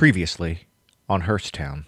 Previously on Hearsttown.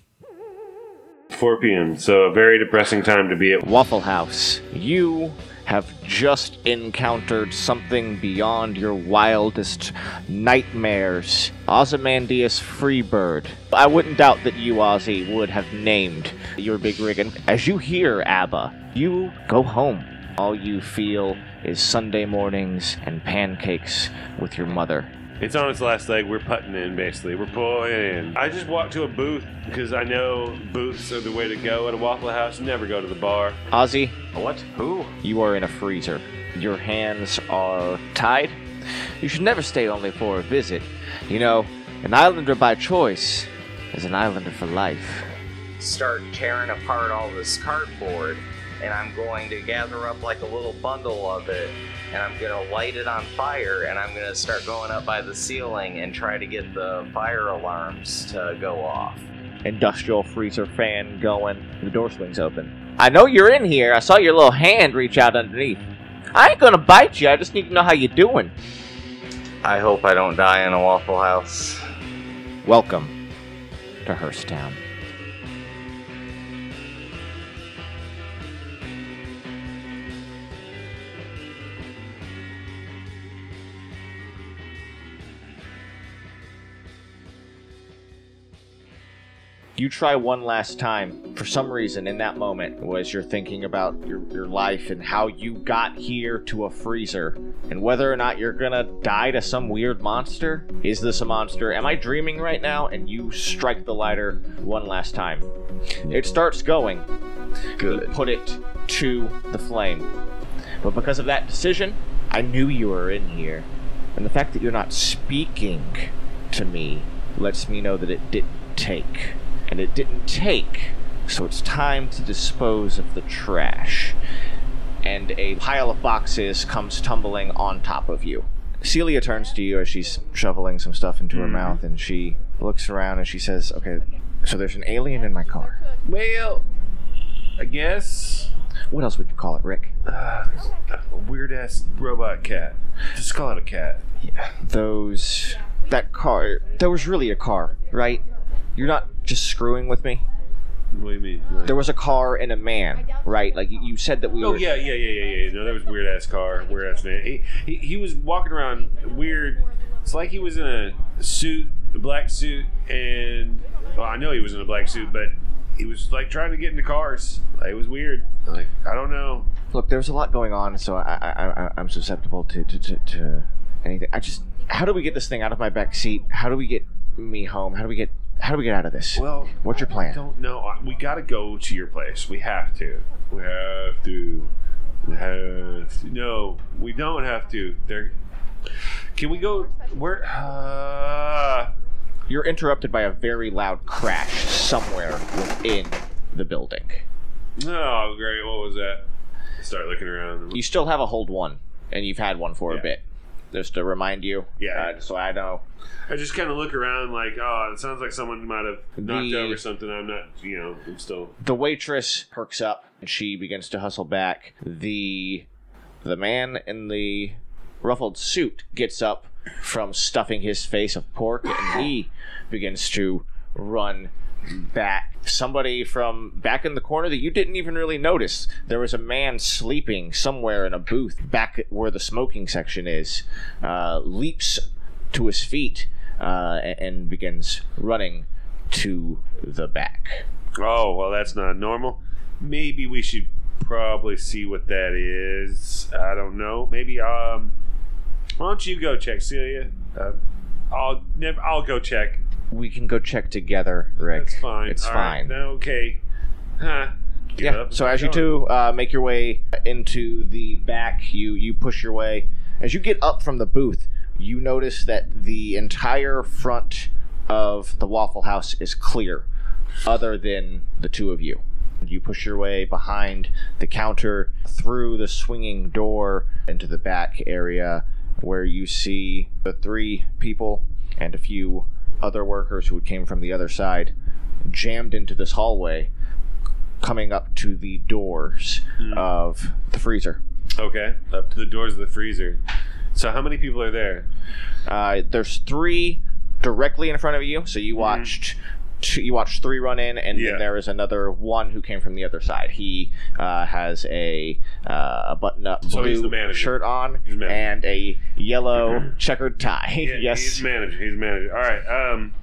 4 p.m. So a very depressing time to be at. Waffle House, you have just encountered something beyond your wildest nightmares. Ozymandias Freebird. I wouldn't doubt that you, Ozzy, would have named your big rig. And as you hear ABBA, you go home. All you feel is Sunday mornings and pancakes with your mother. It's on its last leg. We're putting in, basically. We're pulling in. I just walked to a booth because I know booths are the way to go at a Waffle House. Never go to the bar. Ozzy, What? Who? you are in a freezer. Your hands are tied. You should never stay only for a visit. You know, an islander by choice is an islander for life. Start tearing apart all this cardboard, and I'm going to gather up like a little bundle of it, and I'm gonna light it on fire, and I'm gonna start going up by the ceiling and try to get the fire alarms to go off. Industrial freezer fan going. The door swings open. I know you're in here. I saw your little hand reach out underneath. I ain't gonna bite you. I just need to know how you're doing. I hope I don't die in a Waffle House. Welcome to Hearsttown. You try one last time. For some reason, in that moment, was you're thinking about your, your life and how you got here to a freezer and whether or not you're gonna die to some weird monster. Is this a monster? Am I dreaming right now? And you strike the lighter one last time. It starts going. You put it to the flame. But because of that decision, I knew you were in here. And the fact that you're not speaking to me lets me know that it didn't take. And it didn't take. So it's time to dispose of the trash. And a pile of boxes comes tumbling on top of you. Celia turns to you as she's shoveling some stuff into her mouth and she looks around and she says, Okay, so there's an alien in my car. Well, I guess. What else would you call it, Rick? Uh, a weird ass robot cat. Just call it a cat. Those. That car. That was really a car, right? You're not just screwing with me? What do you mean? Like- There was a car and a man, right? Like you- you said that we Oh were. yeah, yeah, yeah, yeah, yeah. No, that was weird ass car, weird ass man. He, he he was walking around weird. It's like he was in a suit, a black suit, and well, I know he was in a black suit, but he was like trying to get into cars. Like, it was weird. Like I don't know. Look, there's a lot going on, so I, I, I, I'm susceptible to, to, to, to anything. I just. How do we get this thing out of my back seat? How do we get me home? How do we get. How do we get out of this? Well, What's your plan? I don't know. We got to go to your place. We have to. We have to. We have to. No, we don't have to. There. Can we go? Where? Uh, You're interrupted by a very loud crash somewhere within the building. Oh, great. What was that? Start looking around. You still have a hold one, and you've had one for Yeah. a bit. Just to remind you, Yeah. uh, so I know. I just kind of look around like, oh, it sounds like someone might have knocked The- over something. I'm not, you know, I'm still. The waitress perks up and she begins to hustle back. The the man in the ruffled suit gets up from stuffing his face of pork and he begins to run back. Somebody from back in the corner that you didn't even really notice. There was a man sleeping somewhere in a booth back where the smoking section is. Uh, leaps to his feet uh, and, begins running to the back. Oh, well, that's not normal. Maybe we should probably see what that is. I don't know. Maybe, um, why don't you go check, Celia? Uh, I'll never. I'll go check. We can go check together, Rick. That's fine. It's All right. fine. No, okay. Huh. Get yeah. So as you two uh, make your way into the back, you you push your way. As you get up from the booth, you notice that the entire front of the Waffle House is clear, other than the two of you. You push your way behind the counter, through the swinging door, into the back area where you see the three people and a few other workers who came from the other side jammed into this hallway coming up to the doors of the freezer. Okay, up to the doors of the freezer. So how many people are there? Uh, there's three directly in front of you. So you watched. Two, you watched three run in, and. Yeah. then there is another one who came from the other side. He uh, has a uh, a button up So blue the shirt on and a yellow checkered tie. Yeah, yes, he's manager. He's manager. All right. Um,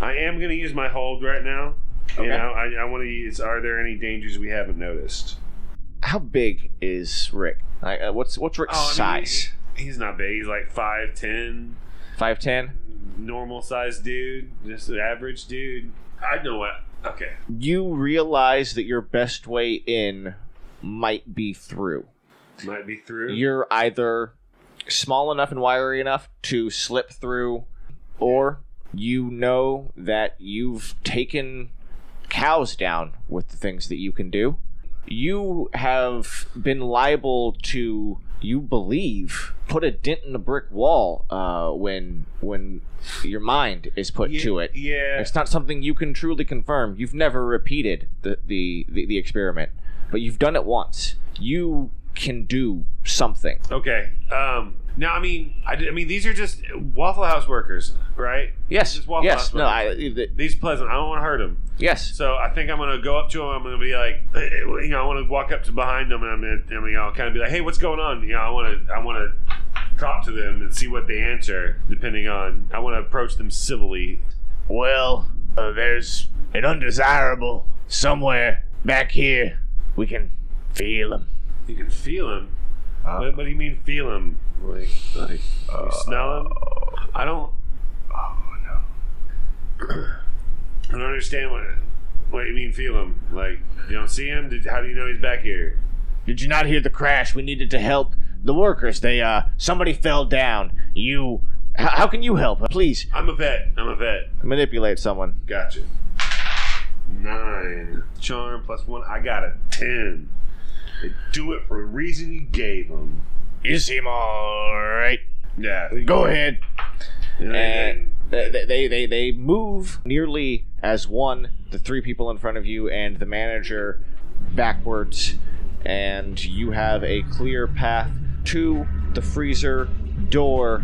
I am going to use my hold right now. Okay. You know, I, I want to use. Are there any dangers we haven't noticed? how big is Rick? Like, uh, what's what's Rick's Oh, I mean, size? He's not big. He's like five ten, Five ten. Normal sized dude, just an average dude. I know what. Okay. You realize that your best way in might be through. Might be through. You're either small enough and wiry enough to slip through, or you know that you've taken cows down with the things that you can do. You have been liable to, you believe, put a dent in a brick wall uh, when when your mind is put yeah, to it. Yeah. It's not something you can truly confirm. You've never repeated the, the, the, the experiment, but you've done it once. You can do something. Okay. Um. Now, I mean, I, I mean, these are just Waffle House workers, right? Yes. Just Waffle yes. House No. I. The, These pleasant. I don't want to hurt them. yes. So I think I'm gonna go up to them. I'm gonna be like, you know, I want to walk up to behind them, and I'm gonna, I mean, I'll kind of be like, hey, what's going on? You know, I want to, I want to talk to them and see what they answer, depending on. I want to approach them civilly. Well, uh, there's an undesirable somewhere back here. We can feel him. You can feel them. Uh, what, what do you mean feel them? Like, like you smell him? I don't. oh no. I don't understand what. What you mean feel him? Like you don't see him? Did, how do you know he's back here? Did you not hear the crash? We needed to help the workers. They uh, somebody fell down. You. H- how can you help? Please I'm a vet. I'm a vet. manipulate someone. Gotcha. Nine. Charm plus one. I got a ten. They do it for a reason you gave them. You seem all right. Yeah. Go ahead. And, and they, they, they, they move nearly as one, the three people in front of you and the manager backwards, and you have a clear path to the freezer door.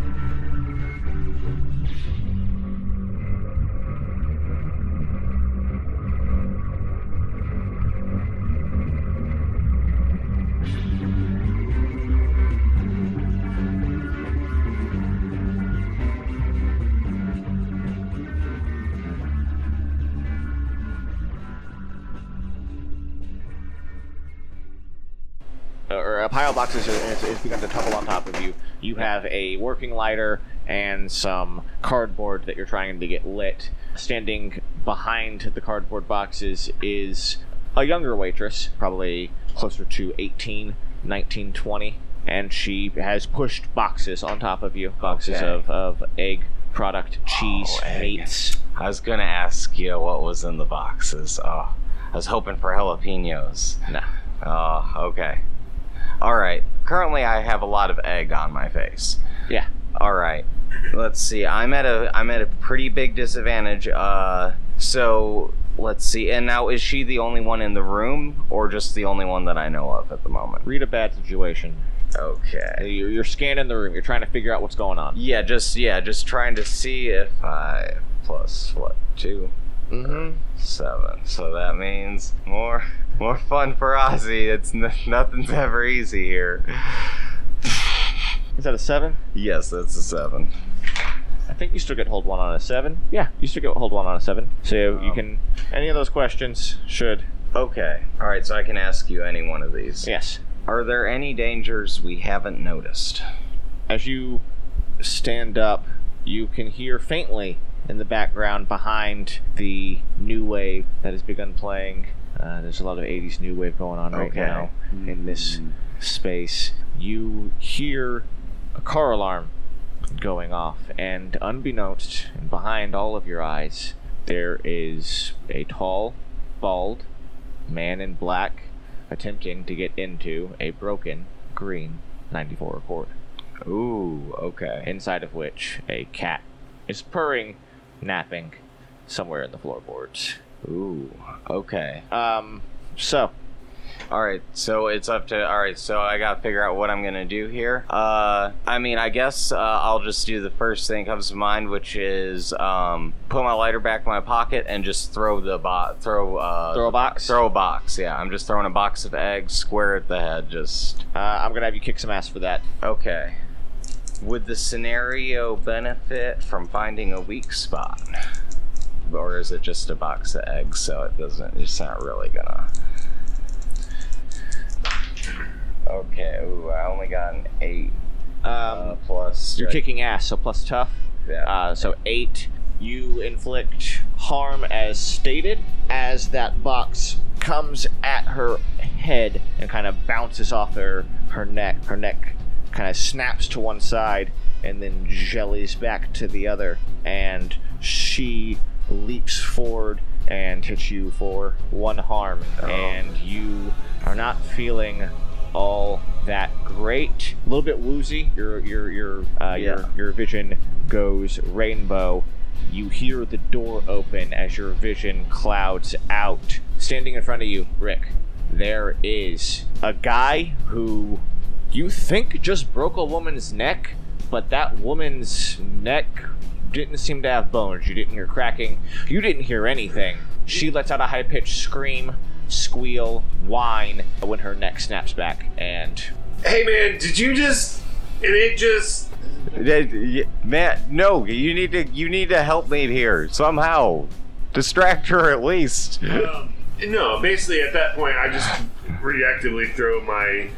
Boxes has, has begun to tumble on top of you. You have a working lighter and some cardboard that you're trying to get lit. Standing behind the cardboard boxes is a younger waitress, probably closer to 18, 19, 20, and she has pushed boxes on top of you boxes Okay. of, of egg product, oh, cheese, Oh, egg. meats. I was gonna ask you what was in the boxes. Oh, I was hoping for jalapenos. Nah. Oh, okay. All right. Currently, I have a lot of egg on my face. Yeah. All right. Let's see. I'm at a I'm at a pretty big disadvantage. Uh, so let's see. And now, is she the only one in the room, or just the only one that I know of at the moment? Read a bad situation. Okay. You're, you're scanning the room. You're trying to figure out what's going on. Yeah, just yeah, just trying to see if I plus what two Mm-hmm. seven. So that means more more fun for Ozzy. It's n- nothing's ever easy here. Is that a seven? Yes, that's a seven. I think you still get hold one on a seven. Yeah, you still get hold one on a seven. So you Oh. can any of those questions should Okay. All right. So I can ask you any one of these. yes. Are there any dangers we haven't noticed? As you stand up, you can hear faintly in the background behind the new wave that has begun playing. Uh, there's a lot of 80s new wave going on right Okay. now in this space. You hear a car alarm going off, and unbeknownst, and behind all of your eyes, there is a tall, bald man in black attempting to get into a broken green 94 Accord Ooh. Okay. inside of which a cat is purring, napping somewhere in the floorboards. Ooh. Okay. Um, so All right, so it's up to. All right, so I gotta figure out what I'm gonna do here. Uh, I mean, I guess uh, I'll just do the first thing that comes to mind, which is um, put my lighter back in my pocket and just throw the bo- throw uh, Throw a box? Throw a box. Yeah, I'm just throwing a box of eggs square at the head. Just Uh, I'm gonna have you kick some ass for that. okay. Would the scenario benefit from finding a weak spot? Or is it just a box of eggs, so it doesn't, it's not really gonna. Okay, ooh, I only got an 8 uh, Um, plus. you're kicking ass, so plus tough. Yeah. Uh, so eight, you inflict harm as stated as that box comes at her head and kind of bounces off her her neck. Her neck kind of snaps to one side and then jellies back to the other, and she leaps forward and hits you for one harm, Oh. and you are not feeling all that great. A little bit woozy. Your your your uh, Yeah. your your vision goes rainbow. You hear the door open as your vision clouds out. Standing in front of you, Rick, there is a guy who you think just broke a woman's neck, but that woman's neck didn't seem to have bones. You didn't hear cracking. You didn't hear anything. She lets out a high pitched scream, squeal, whine when her neck snaps back, and Hey man, did you just? And it just. Man, no, you need to you need to help me here somehow. Distract her at least. Um, no, basically at that point, I just reactively throw my.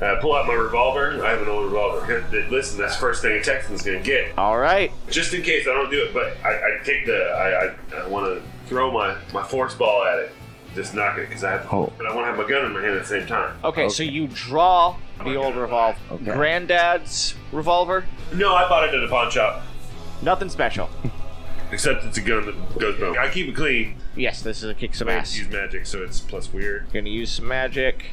Uh, pull out my revolver. I have an old revolver. Listen, that's the first thing a Texan's gonna get. all right, Just in case I don't do it, but I, I take the. I, I, I want to throw my, my force ball at it. Just knock it because I have. Oh. But I want to have my gun in my hand at the same time. okay. So you draw the old revolver, Okay. granddad's revolver. No, I bought it at a pawn shop. Nothing special. Except it's a gun that goes boom. I keep it clean. Yes, this is a kick some I ass. use magic, so it's plus weird. Gonna use some magic.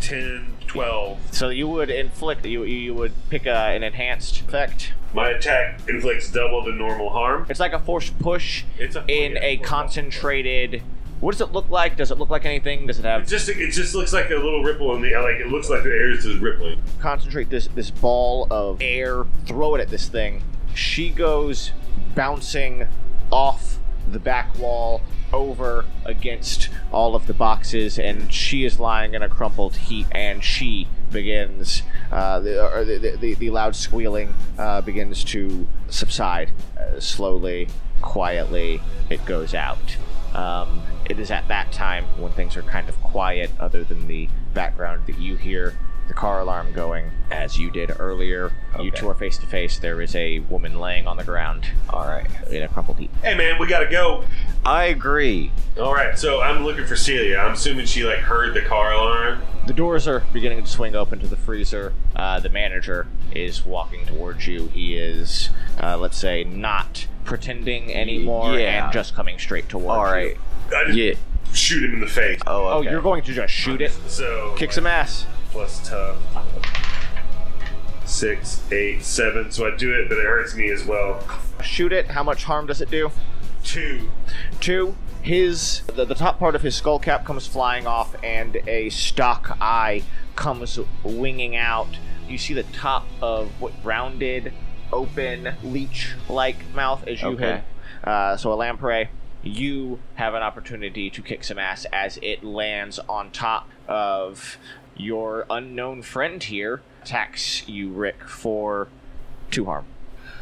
10, 12. So you would inflict. You you would pick a, an enhanced effect. My attack inflicts double the normal harm. It's like a force push It's a in yeah, a force concentrated. What does it look like? Does it look like anything? Does it It have just it just looks like a little ripple in the like it looks like the air is just rippling. concentrate this this ball of air, throw it at this thing. She goes bouncing off the back wall over against all of the boxes, and she is lying in a crumpled heap. And she begins uh, the, the, the the loud squealing uh, begins to subside uh, slowly, quietly. It goes out. Um, it is at that time when things are kind of quiet, other than the background that you hear the car alarm going as you did earlier. You Okay. two are face to face. There is a woman laying on the ground All right, in a crumpled heap. Hey man, we gotta go. I agree. All right, so I'm looking for Celia. I'm assuming she like heard the car alarm. The doors are beginning to swing open to the freezer. Uh, the manager is walking towards you. He is, uh, let's say, not pretending anymore yeah. and just coming straight towards All right. you. I just Yeah. shoot him in the face. Oh, Oh, okay. you're going to just shoot it? So Kick some ass. Plus tough. Six, eight, seven. So I do it, but it hurts me as well. Shoot it. How much harm does it do? Two. Two, his the, the top part of his skull cap comes flying off, and a stock eye comes winging out. You see the top of what rounded, open, leech-like mouth as you Okay. had. Uh, so a lamprey. You have an opportunity to kick some ass as it lands on top of your unknown friend here. Attacks you, Rick, for two harm.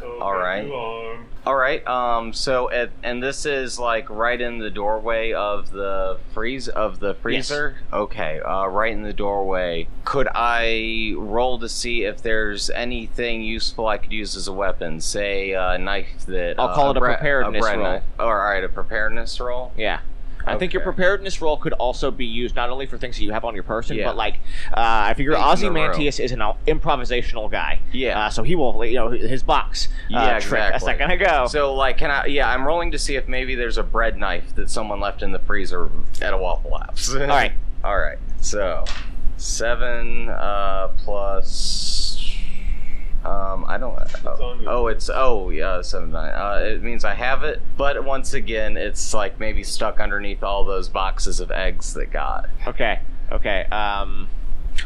Oh, All got right. two arm. All right. Um. So, it, and this is like right in the doorway of the freeze of the freezer. Okay. Uh, right in the doorway. Could I roll to see if there's anything useful I could use as a weapon? Say a knife that. I'll uh, call it a bre- preparedness bread roll. knife. All right, a preparedness roll. Yeah. I think your preparedness roll could also be used not only for things that you have on your person, Yeah. but like uh, I figure Things in the room. Ozymandias is an al- improvisational guy. Yeah. Uh, so he will, you know, his box uh, Yeah, trick a exactly. second ago. So, like, can I? Yeah, I'm rolling to see if maybe there's a bread knife that someone left in the freezer at a Waffle House. All right. All right. So, seven uh, plus. Um, I don't. on your- Oh, it's oh yeah, seven nine. Uh, it means I have it, but once again, it's like maybe stuck underneath all those boxes of eggs that got. Okay. Okay. Um,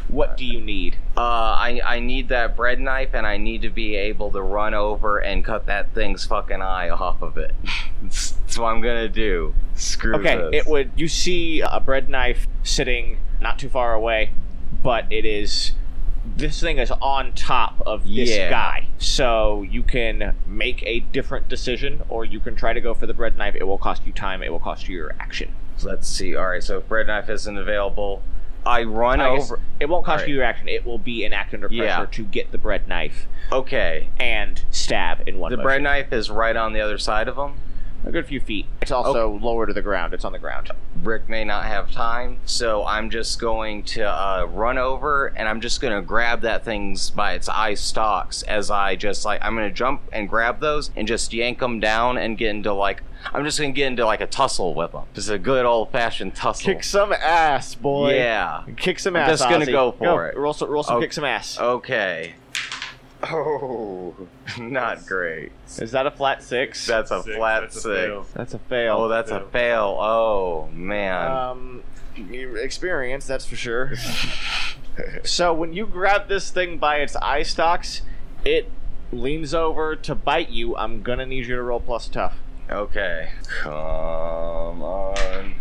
what do you need? Uh, I I need that bread knife, and I need to be able to run over and cut that thing's fucking eye off of it. that's, that's what I'm gonna do. Screw Okay, this. it would. You see a bread knife sitting not too far away, but it is. This thing is on top of this Yeah. guy, so you can make a different decision, or you can try to go for the bread knife. It will cost you time. It will cost you your action. Let's see. All right, so if bread knife isn't available, I run I over. It won't cost Alright. you your action. It will be an act under pressure Yeah. to get the bread knife Okay, and stab in one. the motion. bread knife is right on the other side of him. A good few feet. It's also lower to the ground. It's on the ground. Rick may not have time, so I'm just going to uh, run over and I'm just going to grab that thing's by its eye stalks as I just like I'm going to jump and grab those and just yank them down and get into like I'm just going to get into like a tussle with them. Just a good old fashioned tussle. Kick some ass, boy. Yeah. Kick some I'm ass. just gonna Ozzy. go for it. Roll some, roll some Oh. kick some ass. Okay. Oh, not great. Is that a flat six? That's a Six, flat that's six. fail. That's a fail. Oh, that's a fail. Oh man. um, experience, that's for sure. so when you grab this thing by its eye stalks, it leans over to bite you. I'm gonna need you to roll plus tough. Okay. Come on.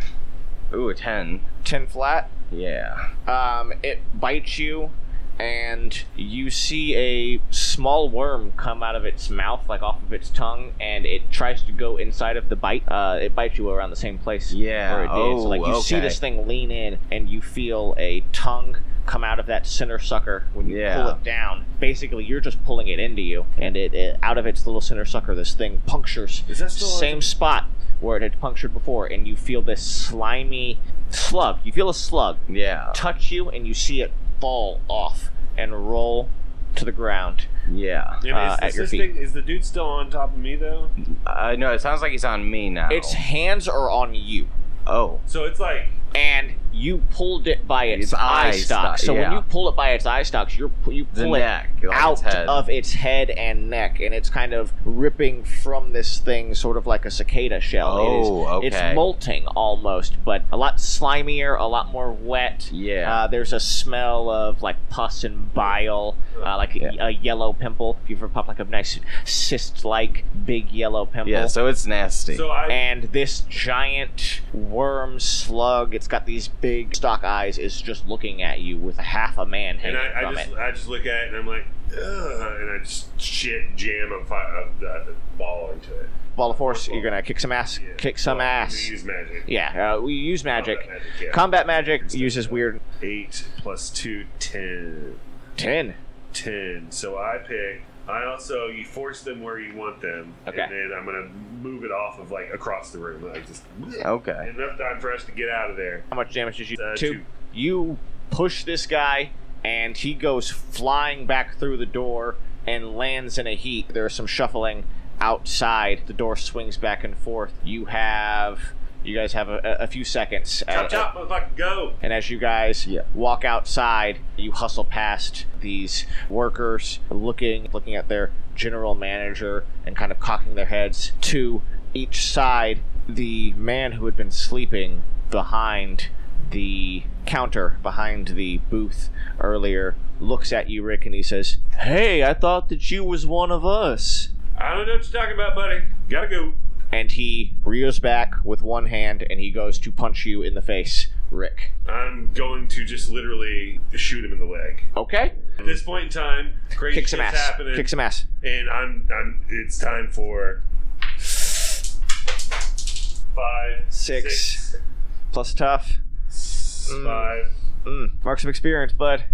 Ooh, a 10. Ten flat. Yeah. Um, it bites you, and you see a small worm come out of its mouth, like off of its tongue, and it tries to go inside of the bite. Uh, it bites you around the same place Yeah. where it did. So, like, you oh, see this thing lean in, and you feel a tongue come out of that center sucker when you Yeah. pull it down. Basically, you're just pulling it into you, and it, it out of its little center sucker, this thing punctures Is that still same spot where it had punctured before, and you feel this slimy slug. You feel a slug Yeah. touch you, and you see it fall off and roll to the ground. Yeah. And Uh, is, at is your this feet. thing, is the dude still on top of me though? Uh, no, it sounds like he's on me now. Its hands are on you, oh. So it's like and you pulled it by its, Its eye eye stalks. sto- So when you pull it by its eye stalks, you're you The pull it neck, out its of its head and neck, and it's kind of ripping from this thing, sort of like a cicada shell. Oh, it is, okay. It's molting almost, but a lot slimier, a lot more wet. Yeah. Uh, there's a smell of like pus and bile, uh, like a, a yellow pimple. If you've ever pop like a nice cyst-like big yellow pimple. yeah, so it's nasty. so I and this giant worm slug, it's got these big stock eyes, is just looking at you with half a man hanging and I, I from just it. I just look at it and I'm like, Ugh, and I just shit jam a, fi- a, a, ball into it. Ball of force, you're gonna kick some ass. Yeah. Kick some Well, ass. we Use magic. Yeah, uh, we use magic. Combat magic, yeah. Combat magic uses weird. Eight plus two, ten. Ten. 10. So I pick. I also you force them where you want them, Okay. and then I'm gonna move it off of like across the room, like just okay. enough time for us to get out of there. How much damage did you? Uh, two. two. You push this guy, and he goes flying back through the door and lands in a heap. There's some shuffling outside. The door swings back and forth. You have. You guys have a, a a few seconds. Chop Uh, chop, motherfucker, go! And as you guys Yeah. walk outside, you hustle past these workers looking looking at their general manager and kind of cocking their heads to each side. The man who had been sleeping behind the counter behind the booth earlier looks at you, Rick, and he says, "Hey, I thought that you was one of us." I don't know what you're talking about, buddy. Gotta go. And he rears back with one hand and he goes to punch you in the face, Rick. I'm going to just literally shoot him in the leg. Okay. At this point in time, crazy Kick some shit's ass. happening, Kick some ass. and I'm I'm. It's time for five, Six. Plus tough. six, Mm. five. Mm, marks of experience, bud.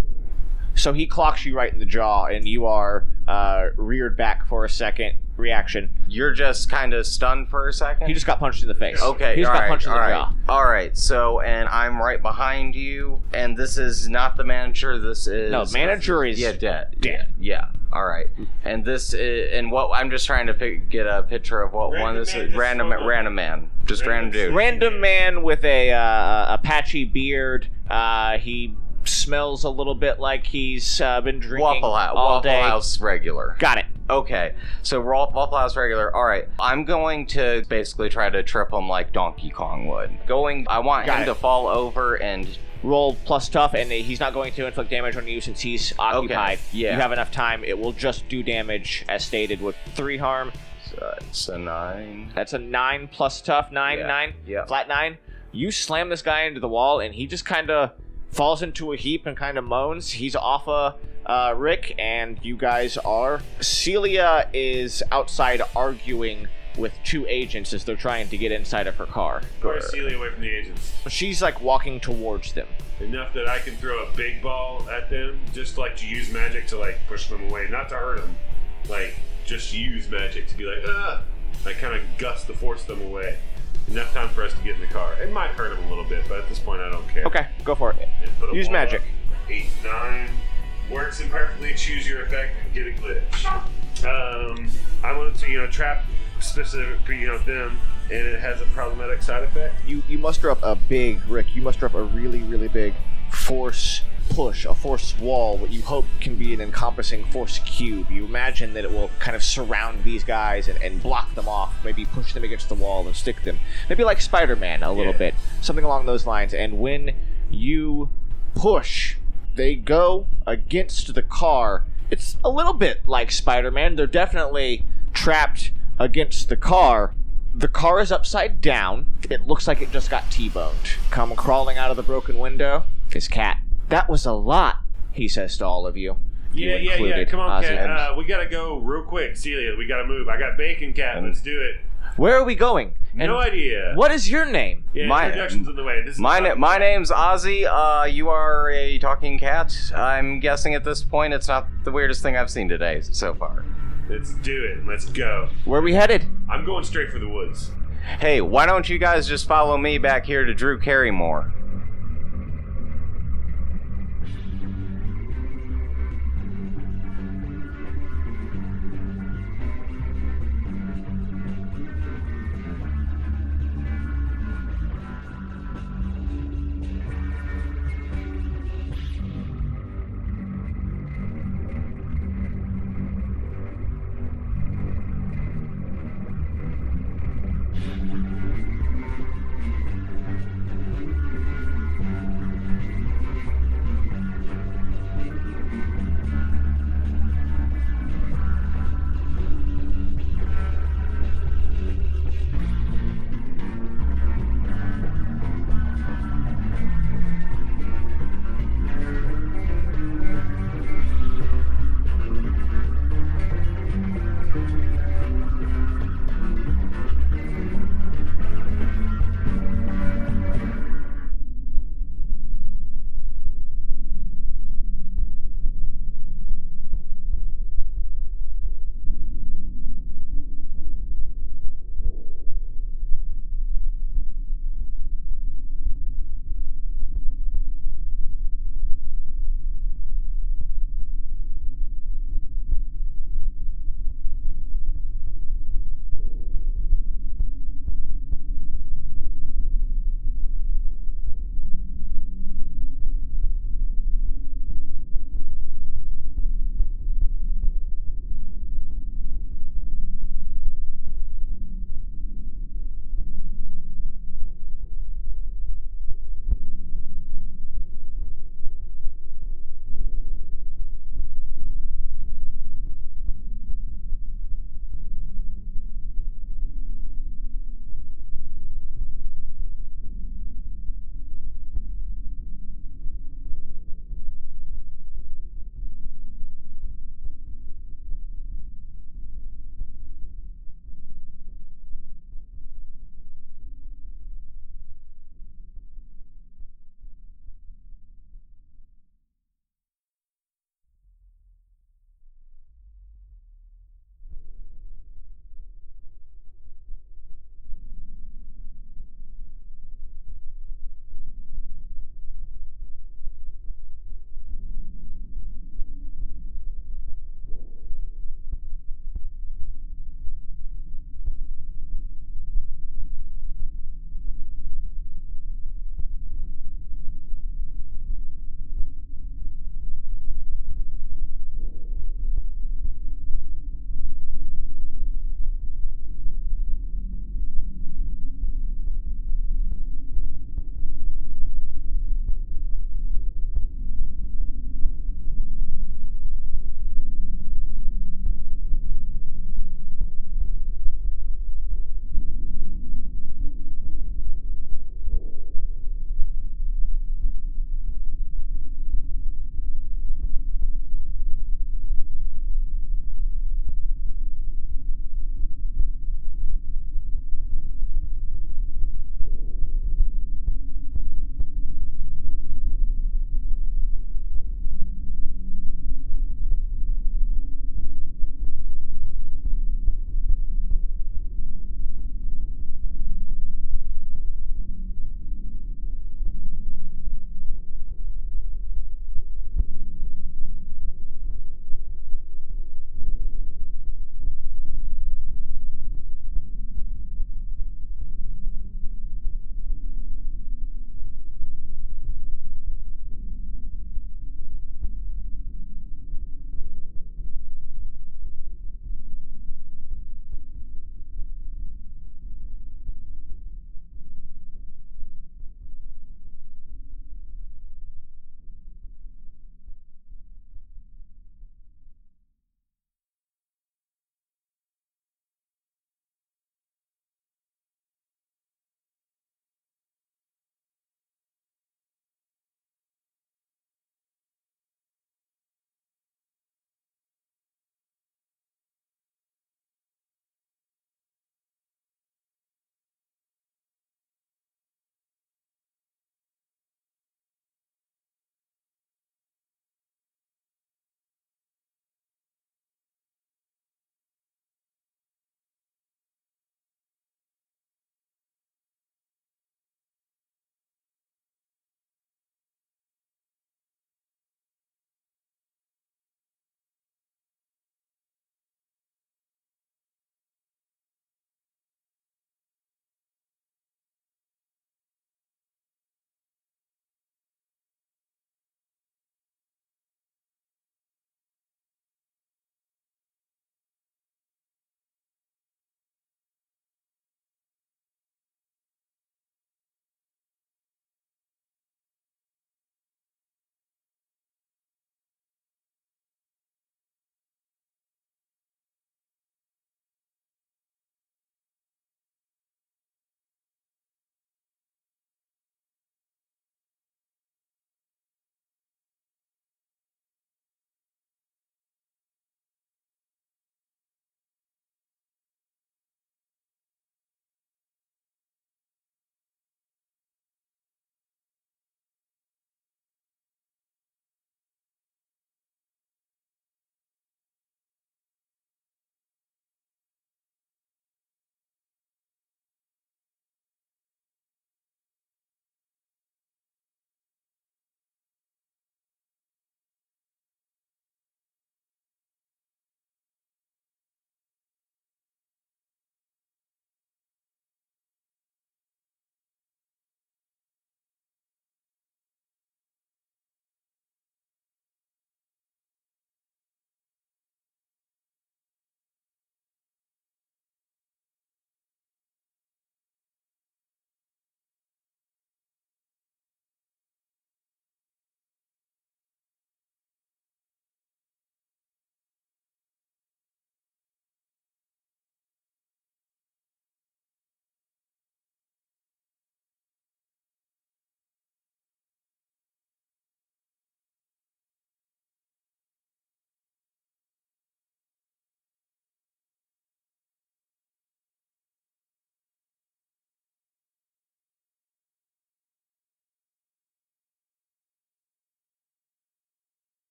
So he clocks you right in the jaw, and you are uh, reared back for a second. Reaction. You're just kind of stunned for a second? He just got punched in the face. Okay, He just all got right, punched in the all right. jaw. All right, so, and I'm right behind you, and this is not the manager, this is... No, manager is Yeah, dead. dead. Yeah, all right. And this is, and what, I'm just trying to pick, get a picture of what Random one this man, is. Random, random- random man. Just random, Random dude. Random man with a uh, a patchy beard. Uh, he smells a little bit like he's uh, been drinking Waffle House, all Waffle day. House regular. Got it. Okay, so raw Wallflowers regular. All right, I'm going to basically try to trip him like Donkey Kong would. Going, I want Got him it. to fall over and Roll plus tough, and he's not going to inflict damage on you since he's occupied. Okay, yeah. You have enough time. It will just do damage as stated with three harm. it's a nine. That's a nine plus tough. Nine, Yeah. nine. Yeah. Flat nine. You slam this guy into the wall, and he just kind of falls into a heap and kind of moans. He's off of uh, Rick, and you guys are. Celia is outside arguing with two agents as they're trying to get inside of her car. Or Celia away from the agents. She's like walking towards them. Enough that I can throw a big ball at them, just like to use magic to like push them away, not to hurt them. Like just use magic to be like, ah, like kind of gust to force them away. Enough time for us to get in the car. It might hurt him a little bit, but at this point, I don't care. Okay, go for it. And put a Use magic. up. Eight, nine. Works imperfectly. Choose your effect. and Get a glitch. Um, I wanted to, you know, trap specific for you know them, and it has a problematic side effect. You you muster up a big Rick. You muster up a really really big force push, a force wall, what you hope can be an encompassing force cube. You imagine that it will kind of surround these guys and, and block them off, maybe push them against the wall and stick them. Maybe like Spider Man a little Yeah. bit, something along those lines. And when you push, they go against the car. It's a little bit like Spider Man. They're definitely trapped against the car. The car is upside down. It looks like it just got T-boned. Come crawling out of the broken window is Cat. That was a lot, he says to all of you. Yeah, You yeah, yeah. included, Come on, Ozzy. Cat. Uh, we gotta go real quick. Celia, we gotta move. I got bacon, Cat. Let's do it. Where are we going? And no idea. What is your name? Yeah, My- introductions in the way. This is My, na- my name's Ozzy. Uh, you are a talking cat. I'm guessing at this point it's not the weirdest thing I've seen today so far. Let's do it. Let's go. Where are we headed? I'm going straight for the woods. Hey, why don't you guys just follow me back here to Drew Carrymore?